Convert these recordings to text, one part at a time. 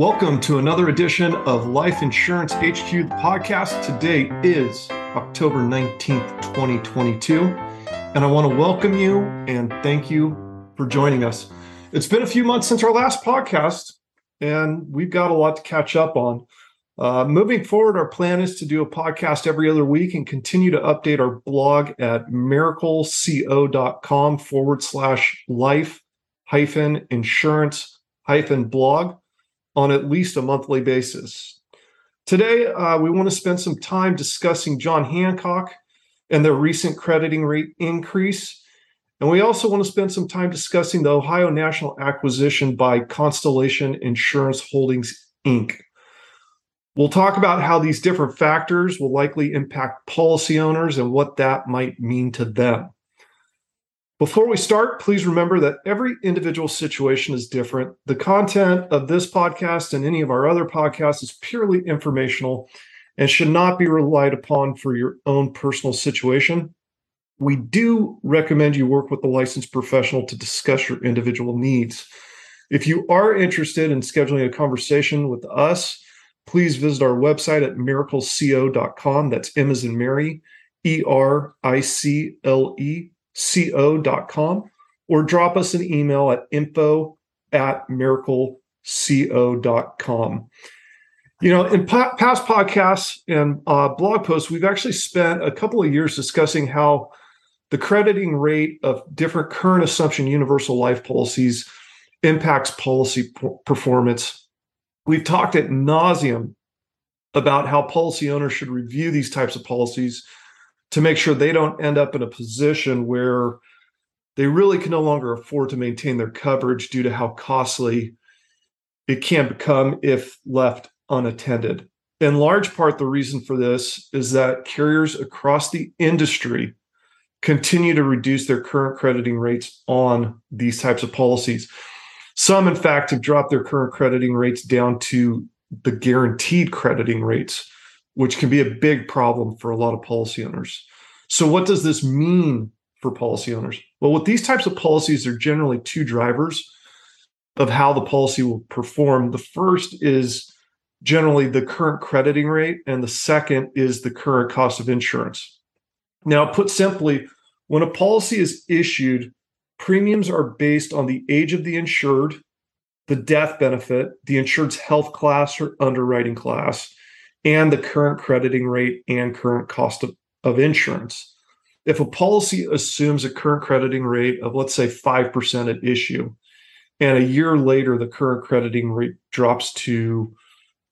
Welcome to another edition of Life Insurance HQ, the podcast. Today is October 19th, 2022. And I want to welcome you and thank you for joining us. It's been a few months since our last podcast, and we've got a lot to catch up on. Uh, moving forward, our plan is to do a podcast every other week and continue to update our blog at mericleco.com forward slash life hyphen insurance hyphen blog on at least a monthly basis. Today, uh, we want to spend some time discussing John Hancock and their recent crediting rate increase. And we also want to spend some time discussing the Ohio National acquisition by Constellation Insurance Holdings, Inc. We'll talk about how these different factors will likely impact policy owners and what that might mean to them. Before we start, please remember that every individual situation is different. The content of this podcast and any of our other podcasts is purely informational and should not be relied upon for your own personal situation. We do recommend you work with a licensed professional to discuss your individual needs. If you are interested in scheduling a conversation with us, please visit our website at mericleco.com. That's M as in Mary, E R I C L E co.com or drop us an email at info at mericleco.com. You know, in pa- past podcasts and uh, blog posts, we've actually spent a couple of years discussing how the crediting rate of different current assumption universal life policies impacts policy p- performance. We've talked at nauseum about how policy owners should review these types of policies to make sure they don't end up in a position where they really can no longer afford to maintain their coverage due to how costly it can become if left unattended. In large part, the reason for this is that carriers across the industry continue to reduce their current crediting rates on these types of policies. Some, in fact, have dropped their current crediting rates down to the guaranteed crediting rates which can be a big problem for a lot of policy owners. So, what does this mean for policy owners? Well, with these types of policies, there are generally two drivers of how the policy will perform. The first is generally the current crediting rate, and the second is the current cost of insurance. Now, put simply, when a policy is issued, premiums are based on the age of the insured, the death benefit, the insured's health class or underwriting class, and the current crediting rate and current cost of, of insurance. If a policy assumes a current crediting rate of, let's say, 5% at issue, and a year later the current crediting rate drops to,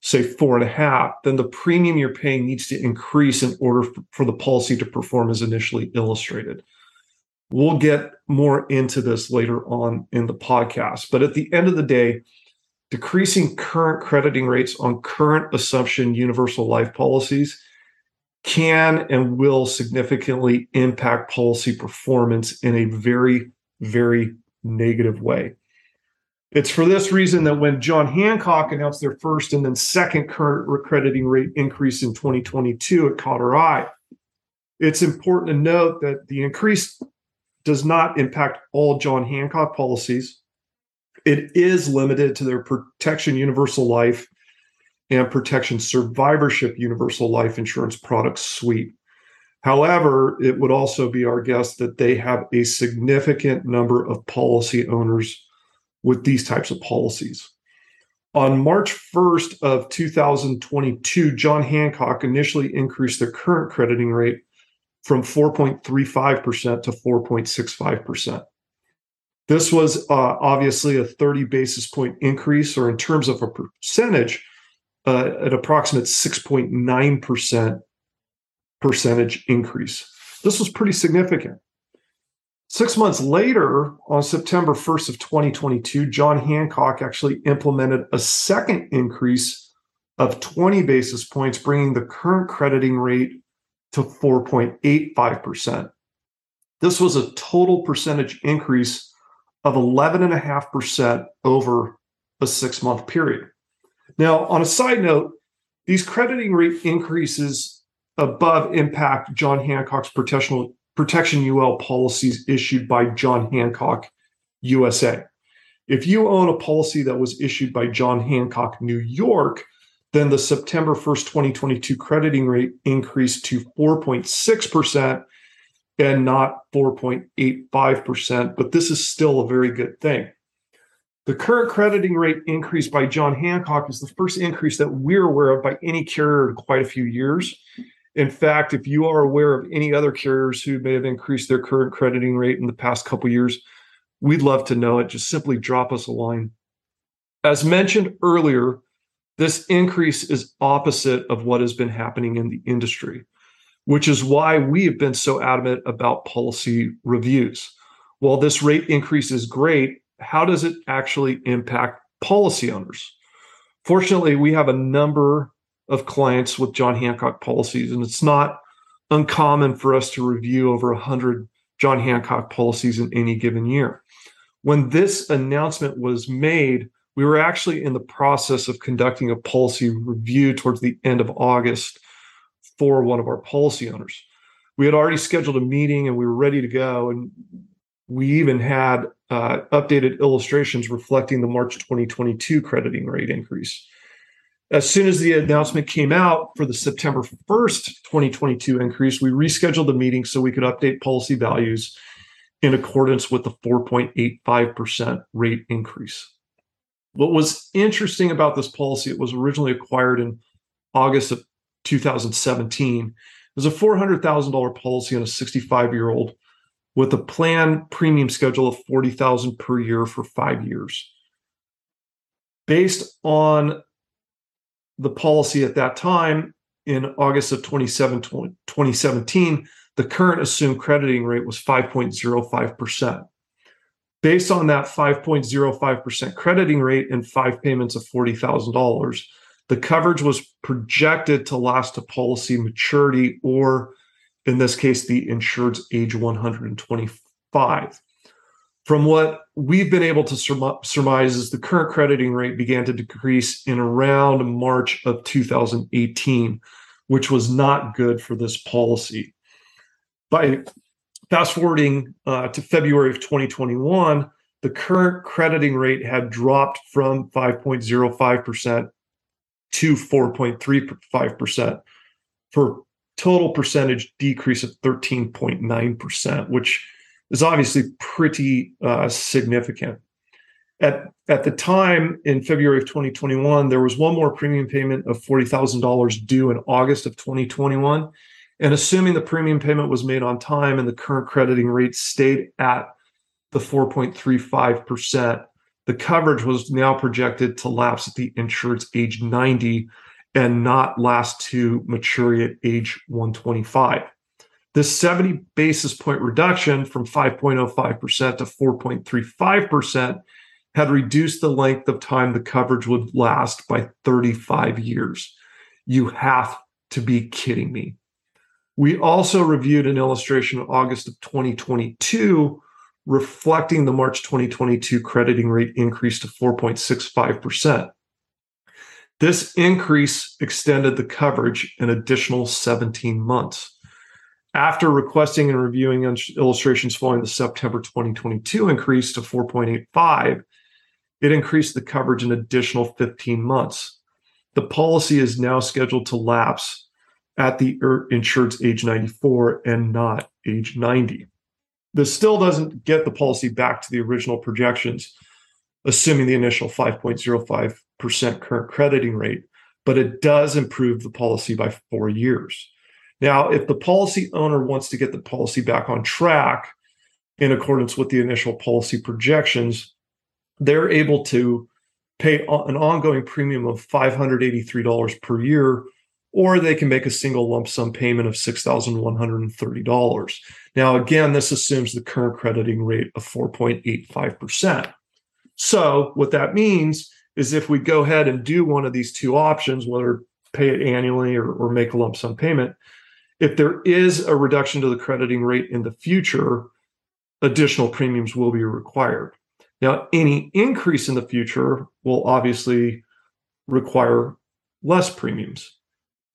say, four and a half, then the premium you're paying needs to increase in order for, for the policy to perform as initially illustrated. We'll get more into this later on in the podcast. But at the end of the day, decreasing current crediting rates on current assumption universal life policies can and will significantly impact policy performance in a very, very negative way. It's for this reason that when John Hancock announced their first and then second current crediting rate increase in 2022, it caught our eye. It's important to note that the increase does not impact all John Hancock policies it is limited to their protection universal life and protection survivorship universal life insurance product suite. However, it would also be our guess that they have a significant number of policy owners with these types of policies. On March 1st of 2022, John Hancock initially increased their current crediting rate from 4.35% to 4.65%. This was uh, obviously a 30 basis point increase, or in terms of a percentage, uh, an approximate 6.9% percentage increase. This was pretty significant. Six months later, on September 1st of 2022, John Hancock actually implemented a second increase of 20 basis points, bringing the current crediting rate to 4.85%. This was a total percentage increase of 11.5% over a six month period. Now, on a side note, these crediting rate increases above impact John Hancock's protection, protection UL policies issued by John Hancock USA. If you own a policy that was issued by John Hancock, New York, then the September 1st, 2022 crediting rate increased to 4.6% and not 4.85%. But this is still a very good thing. The current crediting rate increase by John Hancock is the first increase that we're aware of by any carrier in quite a few years. In fact, if you are aware of any other carriers who may have increased their current crediting rate in the past couple years, we'd love to know it. Just simply drop us a line. As mentioned earlier, this increase is opposite of what has been happening in the industry, which is why we have been so adamant about policy reviews. While this rate increase is great, how does it actually impact policy owners? Fortunately, we have a number of clients with John Hancock policies, and it's not uncommon for us to review over 100 John Hancock policies in any given year. When this announcement was made, we were actually in the process of conducting a policy review towards the end of August for one of our policy owners. We had already scheduled a meeting and we were ready to go. And we even had uh, updated illustrations reflecting the March 2022 crediting rate increase. As soon as the announcement came out for the September 1st, 2022 increase, we rescheduled the meeting so we could update policy values in accordance with the 4.85% rate increase. What was interesting about this policy, it was originally acquired in August of 2017. It was a $400,000 policy on a 65 year old with a plan premium schedule of 40,000 per year for 5 years. Based on the policy at that time in August of 2017, the current assumed crediting rate was 5.05%. Based on that 5.05% crediting rate and five payments of $40,000, the coverage was projected to last to policy maturity, or in this case, the insured's age 125. From what we've been able to surmise is the current crediting rate began to decrease in around March of 2018, which was not good for this policy. By Fast forwarding uh, to February of 2021, the current crediting rate had dropped from 5.05% to 4.35% for total percentage decrease of 13.9%, which is obviously pretty uh, significant. At, at the time in February of 2021, there was one more premium payment of $40,000 due in August of 2021. And assuming the premium payment was made on time and the current crediting rate stayed at the 4.35%, the coverage was now projected to lapse at the insured's age 90 and not last to maturity at age 125. This 70 basis point reduction from 5.05% to 4.35% had reduced the length of time the coverage would last by 35 years. You have to be kidding me. We also reviewed an illustration in August of 2022 reflecting the March 2022 crediting rate increase to 4.65%. This increase extended the coverage an additional 17 months. After requesting and reviewing illustrations following the September 2022 increase to 4.85, it increased the coverage an additional 15 months. The policy is now scheduled to lapse at the er, insured's age 94 and not age 90. This still doesn't get the policy back to the original projections, assuming the initial 5.05% current crediting rate, but it does improve the policy by four years. Now, if the policy owner wants to get the policy back on track in accordance with the initial policy projections, they're able to pay an ongoing premium of $583 per year or they can make a single lump sum payment of $6,130. Now, again, this assumes the current crediting rate of 4.85%. So, what that means is if we go ahead and do one of these two options, whether pay it annually or, or make a lump sum payment, if there is a reduction to the crediting rate in the future, additional premiums will be required. Now, any increase in the future will obviously require less premiums.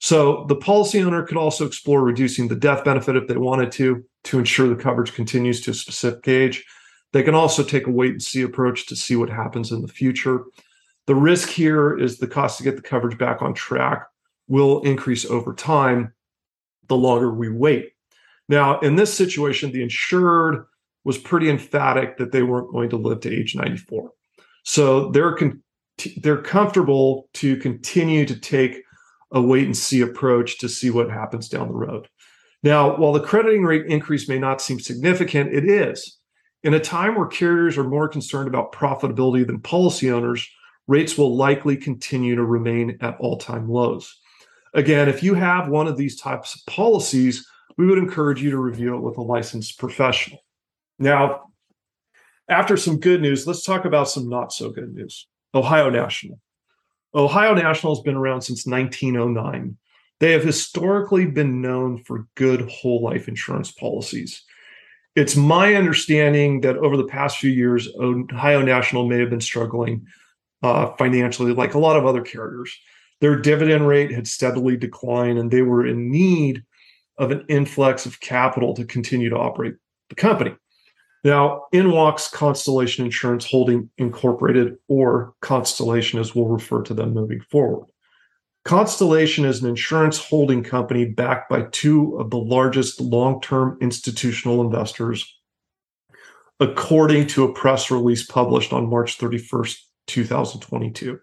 So the policy owner could also explore reducing the death benefit if they wanted to, to ensure the coverage continues to a specific age. They can also take a wait and see approach to see what happens in the future. The risk here is the cost to get the coverage back on track will increase over time the longer we wait. Now, in this situation, the insured was pretty emphatic that they weren't going to live to age 94. So they're con- they're comfortable to continue to take a wait and see approach to see what happens down the road. Now, while the crediting rate increase may not seem significant, it is. In a time where carriers are more concerned about profitability than policy owners, rates will likely continue to remain at all time lows. Again, if you have one of these types of policies, we would encourage you to review it with a licensed professional. Now, after some good news, let's talk about some not so good news. Ohio National. Ohio National has been around since 1909. They have historically been known for good whole life insurance policies. It's my understanding that over the past few years, Ohio National may have been struggling uh, financially, like a lot of other carriers. Their dividend rate had steadily declined, and they were in need of an influx of capital to continue to operate the company. Now, in walks Constellation Insurance Holding Incorporated, or Constellation as we'll refer to them moving forward. Constellation is an insurance holding company backed by two of the largest long term institutional investors, according to a press release published on March 31st, 2022.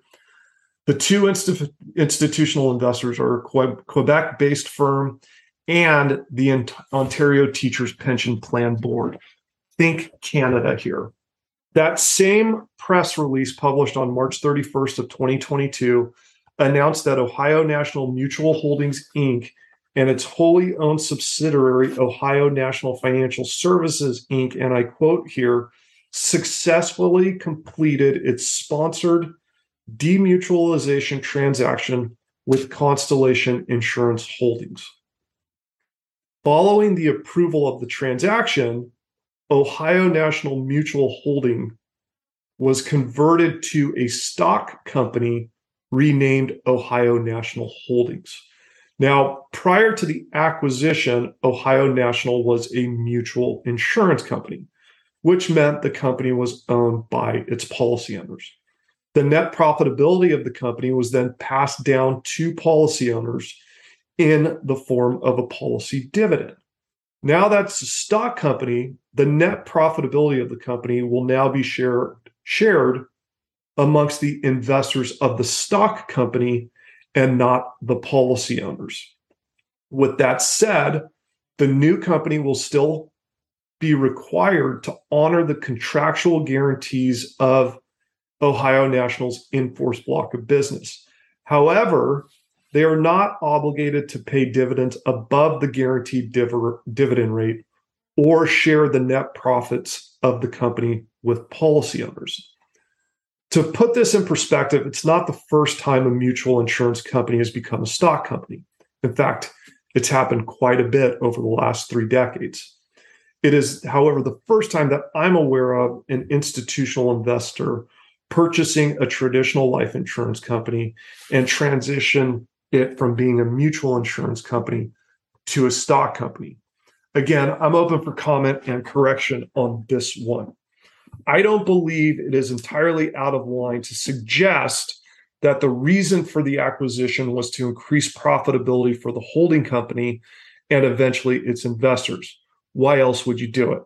The two inst- institutional investors are Quebec based firm and the Ontario Teachers Pension Plan Board. Think Canada here. That same press release published on March 31st of 2022 announced that Ohio National Mutual Holdings Inc. and its wholly owned subsidiary Ohio National Financial Services Inc. and I quote here successfully completed its sponsored demutualization transaction with Constellation Insurance Holdings. Following the approval of the transaction, Ohio National Mutual Holding was converted to a stock company renamed Ohio National Holdings. Now, prior to the acquisition, Ohio National was a mutual insurance company, which meant the company was owned by its policy owners. The net profitability of the company was then passed down to policy owners in the form of a policy dividend. Now that's a stock company, the net profitability of the company will now be shared shared amongst the investors of the stock company and not the policy owners. With that said, the new company will still be required to honor the contractual guarantees of Ohio National's in force block of business. However, they are not obligated to pay dividends above the guaranteed div- dividend rate or share the net profits of the company with policy owners. To put this in perspective, it's not the first time a mutual insurance company has become a stock company. In fact, it's happened quite a bit over the last three decades. It is, however, the first time that I'm aware of an institutional investor purchasing a traditional life insurance company and transition it from being a mutual insurance company to a stock company. Again, I'm open for comment and correction on this one. I don't believe it is entirely out of line to suggest that the reason for the acquisition was to increase profitability for the holding company and eventually its investors. Why else would you do it?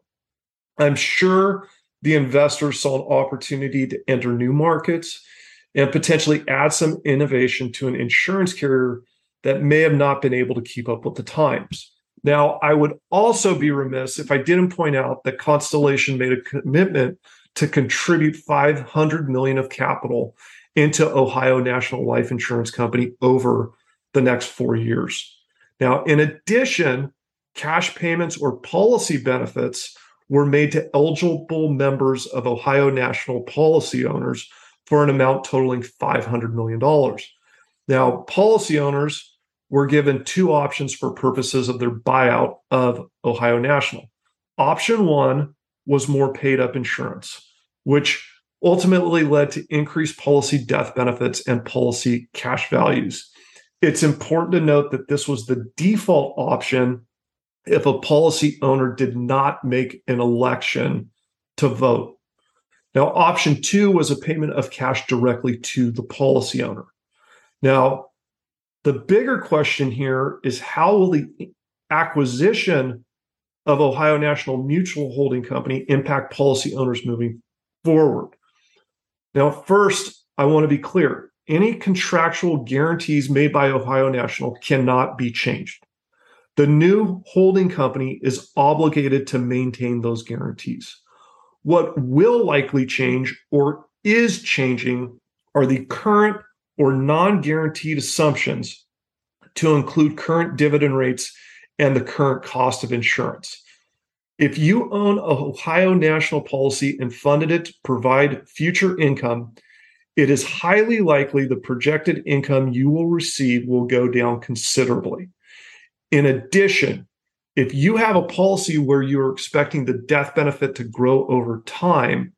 I'm sure the investors saw an opportunity to enter new markets and potentially add some innovation to an insurance carrier that may have not been able to keep up with the times. Now, I would also be remiss if I didn't point out that Constellation made a commitment to contribute 500 million of capital into Ohio National Life Insurance Company over the next 4 years. Now, in addition, cash payments or policy benefits were made to eligible members of Ohio National policy owners for an amount totaling $500 million. Now, policy owners were given two options for purposes of their buyout of Ohio National. Option one was more paid up insurance, which ultimately led to increased policy death benefits and policy cash values. It's important to note that this was the default option if a policy owner did not make an election to vote. Now, option two was a payment of cash directly to the policy owner. Now, the bigger question here is how will the acquisition of Ohio National Mutual Holding Company impact policy owners moving forward? Now, first, I want to be clear any contractual guarantees made by Ohio National cannot be changed. The new holding company is obligated to maintain those guarantees. What will likely change or is changing are the current or non guaranteed assumptions to include current dividend rates and the current cost of insurance. If you own a Ohio national policy and funded it to provide future income, it is highly likely the projected income you will receive will go down considerably. In addition, if you have a policy where you're expecting the death benefit to grow over time,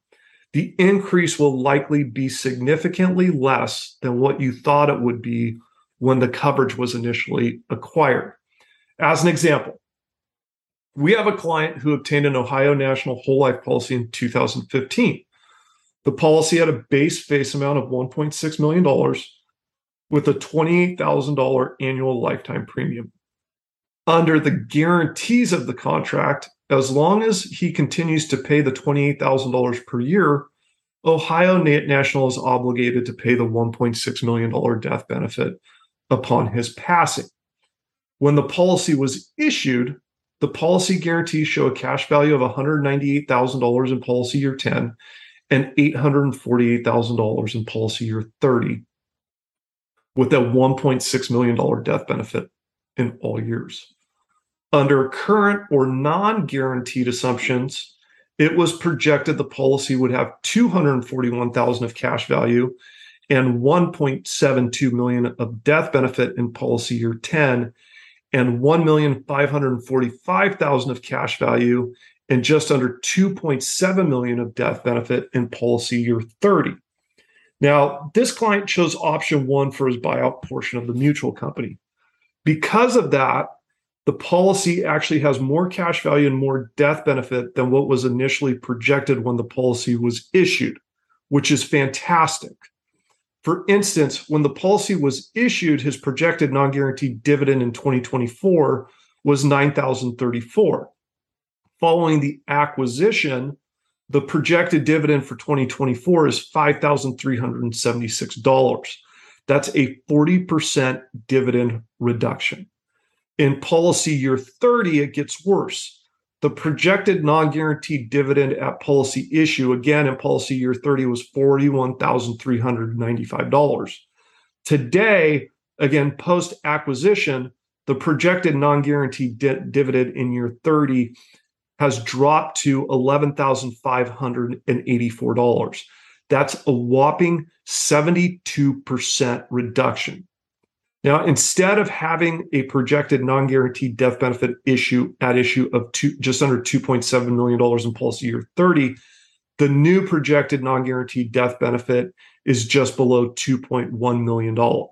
the increase will likely be significantly less than what you thought it would be when the coverage was initially acquired. As an example, we have a client who obtained an Ohio National whole life policy in 2015. The policy had a base face amount of $1.6 million with a $28,000 annual lifetime premium. Under the guarantees of the contract, as long as he continues to pay the $28,000 per year, Ohio National is obligated to pay the $1.6 million death benefit upon his passing. When the policy was issued, the policy guarantees show a cash value of $198,000 in policy year 10 and $848,000 in policy year 30, with a $1.6 million death benefit in all years. Under current or non guaranteed assumptions, it was projected the policy would have 241,000 of cash value and 1.72 million of death benefit in policy year 10 and 1,545,000 of cash value and just under 2.7 million of death benefit in policy year 30. Now, this client chose option 1 for his buyout portion of the mutual company. Because of that, the policy actually has more cash value and more death benefit than what was initially projected when the policy was issued, which is fantastic. For instance, when the policy was issued, his projected non guaranteed dividend in 2024 was 9,034. Following the acquisition, the projected dividend for 2024 is $5,376. That's a 40% dividend reduction. In policy year 30, it gets worse the projected non-guaranteed dividend at policy issue again in policy year 30 was $41,395. Today, again post acquisition, the projected non-guaranteed di- dividend in year 30 has dropped to $11,584. That's a whopping 72% reduction. Now, instead of having a projected non-guaranteed death benefit issue at issue of two, just under $2.7 million in policy year 30, the new projected non-guaranteed death benefit is just below $2.1 million.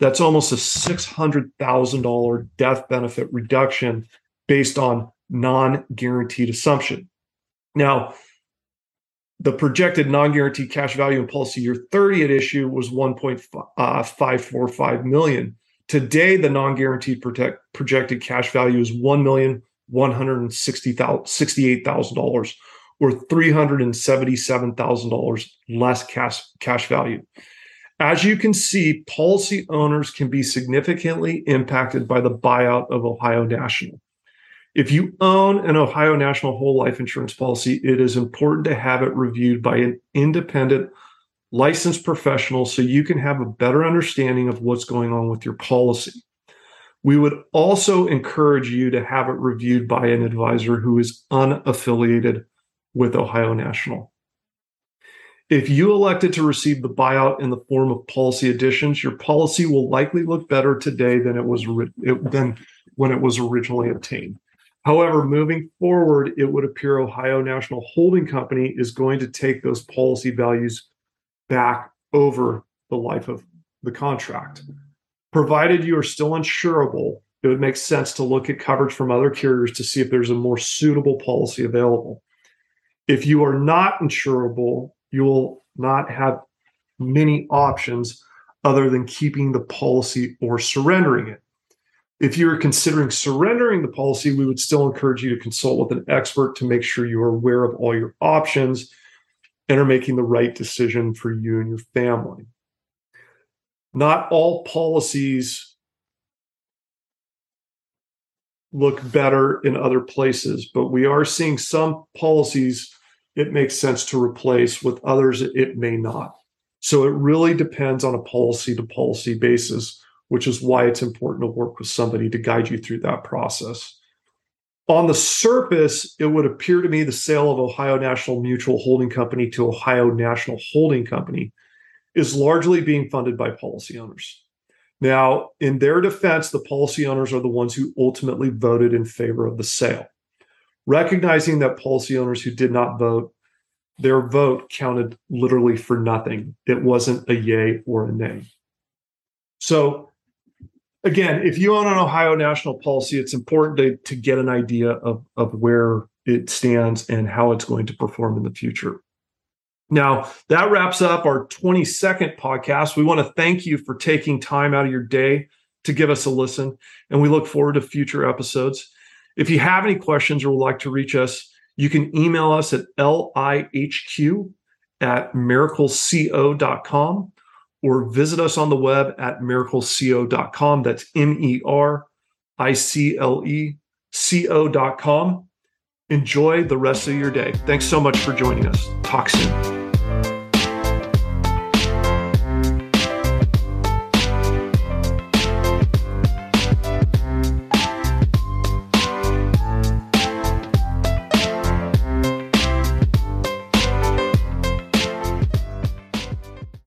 That's almost a $600,000 death benefit reduction based on non-guaranteed assumption. Now, the projected non-guaranteed cash value in policy year 30 at issue was 1.545 uh, million. Today, the non-guaranteed protect, projected cash value is one million one hundred sixty-eight thousand dollars, or three hundred and seventy-seven thousand dollars less cash cash value. As you can see, policy owners can be significantly impacted by the buyout of Ohio National. If you own an Ohio National whole life insurance policy, it is important to have it reviewed by an independent licensed professional so you can have a better understanding of what's going on with your policy. We would also encourage you to have it reviewed by an advisor who is unaffiliated with Ohio National. If you elected to receive the buyout in the form of policy additions, your policy will likely look better today than it was than when it was originally obtained. However, moving forward, it would appear Ohio National Holding Company is going to take those policy values back over the life of the contract. Provided you are still insurable, it would make sense to look at coverage from other carriers to see if there's a more suitable policy available. If you are not insurable, you will not have many options other than keeping the policy or surrendering it. If you are considering surrendering the policy, we would still encourage you to consult with an expert to make sure you are aware of all your options and are making the right decision for you and your family. Not all policies look better in other places, but we are seeing some policies it makes sense to replace, with others it may not. So it really depends on a policy to policy basis, which is why it's important to work with somebody to guide you through that process. On the surface, it would appear to me the sale of Ohio National Mutual Holding Company to Ohio National Holding Company is largely being funded by policy owners. Now, in their defense, the policy owners are the ones who ultimately voted in favor of the sale. Recognizing that policy owners who did not vote their vote counted literally for nothing. It wasn't a yay or a nay. So, again, if you own an Ohio national policy, it's important to, to get an idea of, of where it stands and how it's going to perform in the future. Now, that wraps up our 22nd podcast. We want to thank you for taking time out of your day to give us a listen, and we look forward to future episodes. If you have any questions or would like to reach us, you can email us at lihq at mericleco.com or visit us on the web at mericleco.com. That's M E R I C L E C O.com. Enjoy the rest of your day. Thanks so much for joining us. Talk soon.